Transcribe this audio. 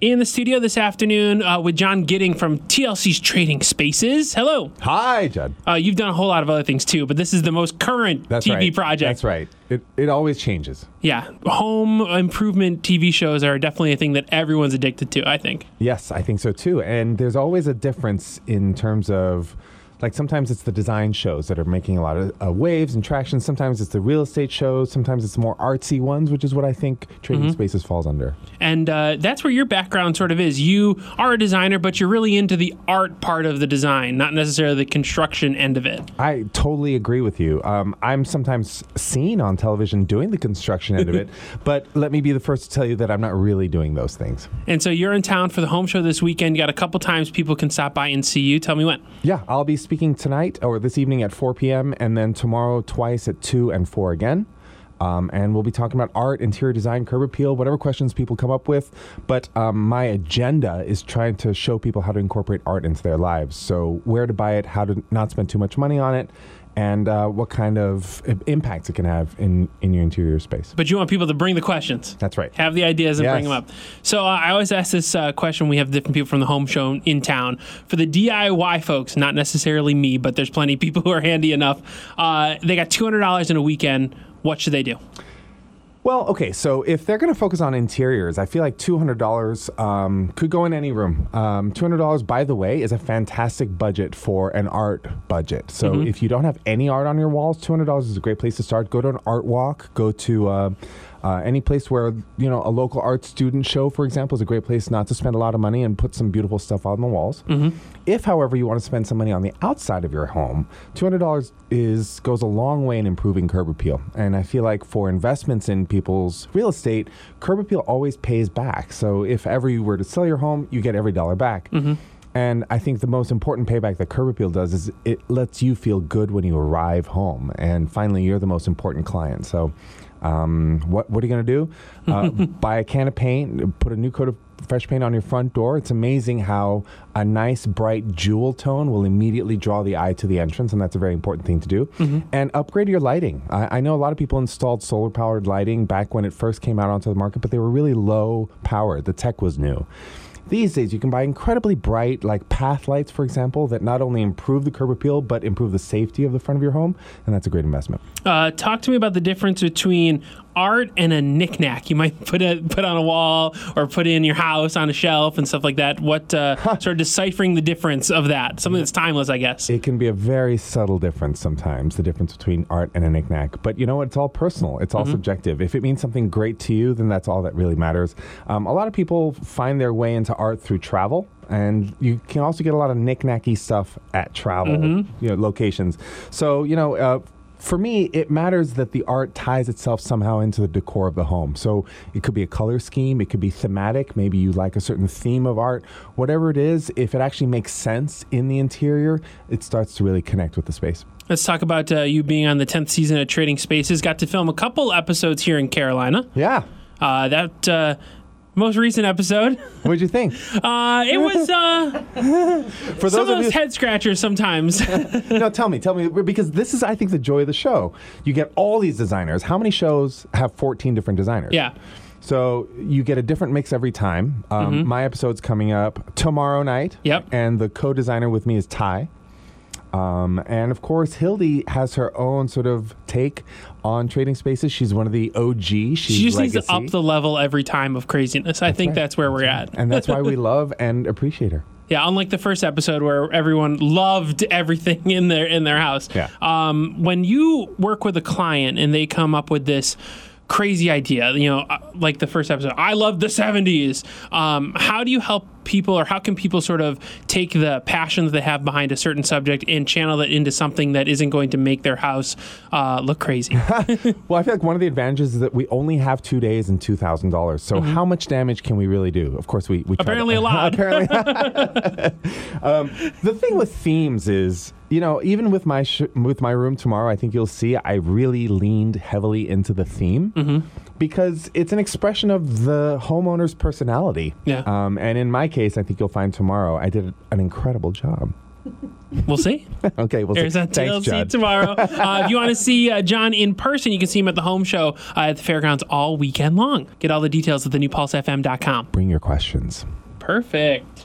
in the studio this afternoon uh, with John Gidding from TLC's Trading Spaces. Hello. Hi, Judd. Uh, you've done a whole lot of other things too, but this is the most current That's TV right. project. That's right. It, it always changes. Yeah, home improvement TV shows are definitely a thing that everyone's addicted to. I think. Yes, I think so too. And there's always a difference in terms of, like, sometimes it's the design shows that are making a lot of uh, waves and traction. Sometimes it's the real estate shows. Sometimes it's more artsy ones, which is what I think Trading Mm-hmm. Spaces falls under. And uh, that's where your background sort of is. You are a designer, but you're really into the art part of the design, not necessarily the construction end of it. I totally agree with you. Um, I'm sometimes seen on television doing the construction end of it, but let me be the first to tell you that I'm not really doing those things. And so you're in town for the home show this weekend. You got a couple times people can stop by and see you. Tell me when. Yeah, I'll be speaking tonight or this evening at 4 p.m. and then tomorrow twice at 2 and 4 again. Um, and we'll be talking about art, interior design, curb appeal, whatever questions people come up with. But um, my agenda is trying to show people how to incorporate art into their lives. So, where to buy it, how to not spend too much money on it, and uh, what kind of i- impacts it can have in, in your interior space. But you want people to bring the questions. That's right. Have the ideas and bring them up. So uh, I always ask this uh, question. We have different people from the home show in town. For the DIY folks, not necessarily me, but there's plenty of people who are handy enough. Uh, they got $200 in a weekend. What should they do? Well, okay, so if they're going to focus on interiors, I feel like $200 um, could go in any room. Um, $200, by the way, is a fantastic budget for an art budget. So if you don't have any art on your walls, $200 is a great place to start. Go to an art walk, go to uh, uh, any place where, you know, a local art student show, for example, is a great place not to spend a lot of money and put some beautiful stuff on the walls. If, however, you want to spend some money on the outside of your home, $200 is goes a long way in improving curb appeal. And I feel like for investments in people's real estate, curb appeal always pays back. So if ever you were to sell your home, you get every dollar back. And I think the most important payback that curb appeal does is it lets you feel good when you arrive home. And finally, you're the most important client. So, um, what what are you going to do? Uh, buy a can of paint, put a new coat of fresh paint on your front door. It's amazing how a nice bright jewel tone will immediately draw the eye to the entrance, and that's a very important thing to do. And upgrade your lighting. I, I know a lot of people installed solar powered lighting back when it first came out onto the market, but they were really low powered. The tech was new. These days, you can buy incredibly bright, like path lights, for example, that not only improve the curb appeal but improve the safety of the front of your home, and that's a great investment. Uh, talk to me about the difference between art and a knickknack you might put a, put on a wall or put in your house on a shelf and stuff like that. What uh, sort of deciphering the difference of that? Something that's timeless, I guess. It can be a very subtle difference sometimes, the difference between art and a knickknack. But you know what? It's all personal. It's all subjective. If it means something great to you, then that's all that really matters. Um, a lot of people find their way into art through travel. And you can also get a lot of knick-knacky stuff at travel you know, locations. So, you know, uh, for me, it matters that the art ties itself somehow into the decor of the home. So it could be a color scheme, it could be thematic. Maybe you like a certain theme of art. Whatever it is, if it actually makes sense in the interior, it starts to really connect with the space. Let's talk about uh, you being on the 10th season of Trading Spaces. Got to film a couple episodes here in Carolina. Yeah. Uh, that uh, most recent episode, What'd you think? uh, it was uh, For some of those you, head scratchers sometimes. no, tell me, tell me, because this is, I think, the joy of the show. You get all these designers. How many shows have 14 different designers? yeah. So you get a different mix every time. Um, My episode's coming up tomorrow night. Mm-hmm. Yep. And the co-designer with me is Ty. Um, and of course, Hildi has her own sort of take on trading spaces. She's one of the OG. She's She just needs to up the level every time of craziness. I think right. that's where we're at. and that's why we love and appreciate her. Yeah, unlike the first episode where everyone loved everything in their in their house. Yeah. Um, when you work with a client and they come up with this crazy idea, you know, uh, like the first episode, I love the '70s. Um, how do you help people, or how can people sort of take the passion that they have behind a certain subject and channel it into something that isn't going to make their house uh, look crazy? Well, I feel like one of the advantages is that we only have two days and two thousand dollars. So how much damage can we really do? Of course, we, we try to- Apparently a lot. Apparently, um, the thing with themes is, you know, even with my sh- with my room tomorrow, I think you'll see I really leaned heavily into the theme because it's an expression of the homeowner's personality. Yeah. Um, and in my case, I think you'll find tomorrow I did an incredible job. We'll see. Okay, we'll There's see. that Thanks, TLC Judd. tomorrow. Uh, if you want to see uh, John in person, you can see him at the home show uh, at the fairgrounds all weekend long. Get all the details at thenewpulsefm.com. Bring your questions. Perfect.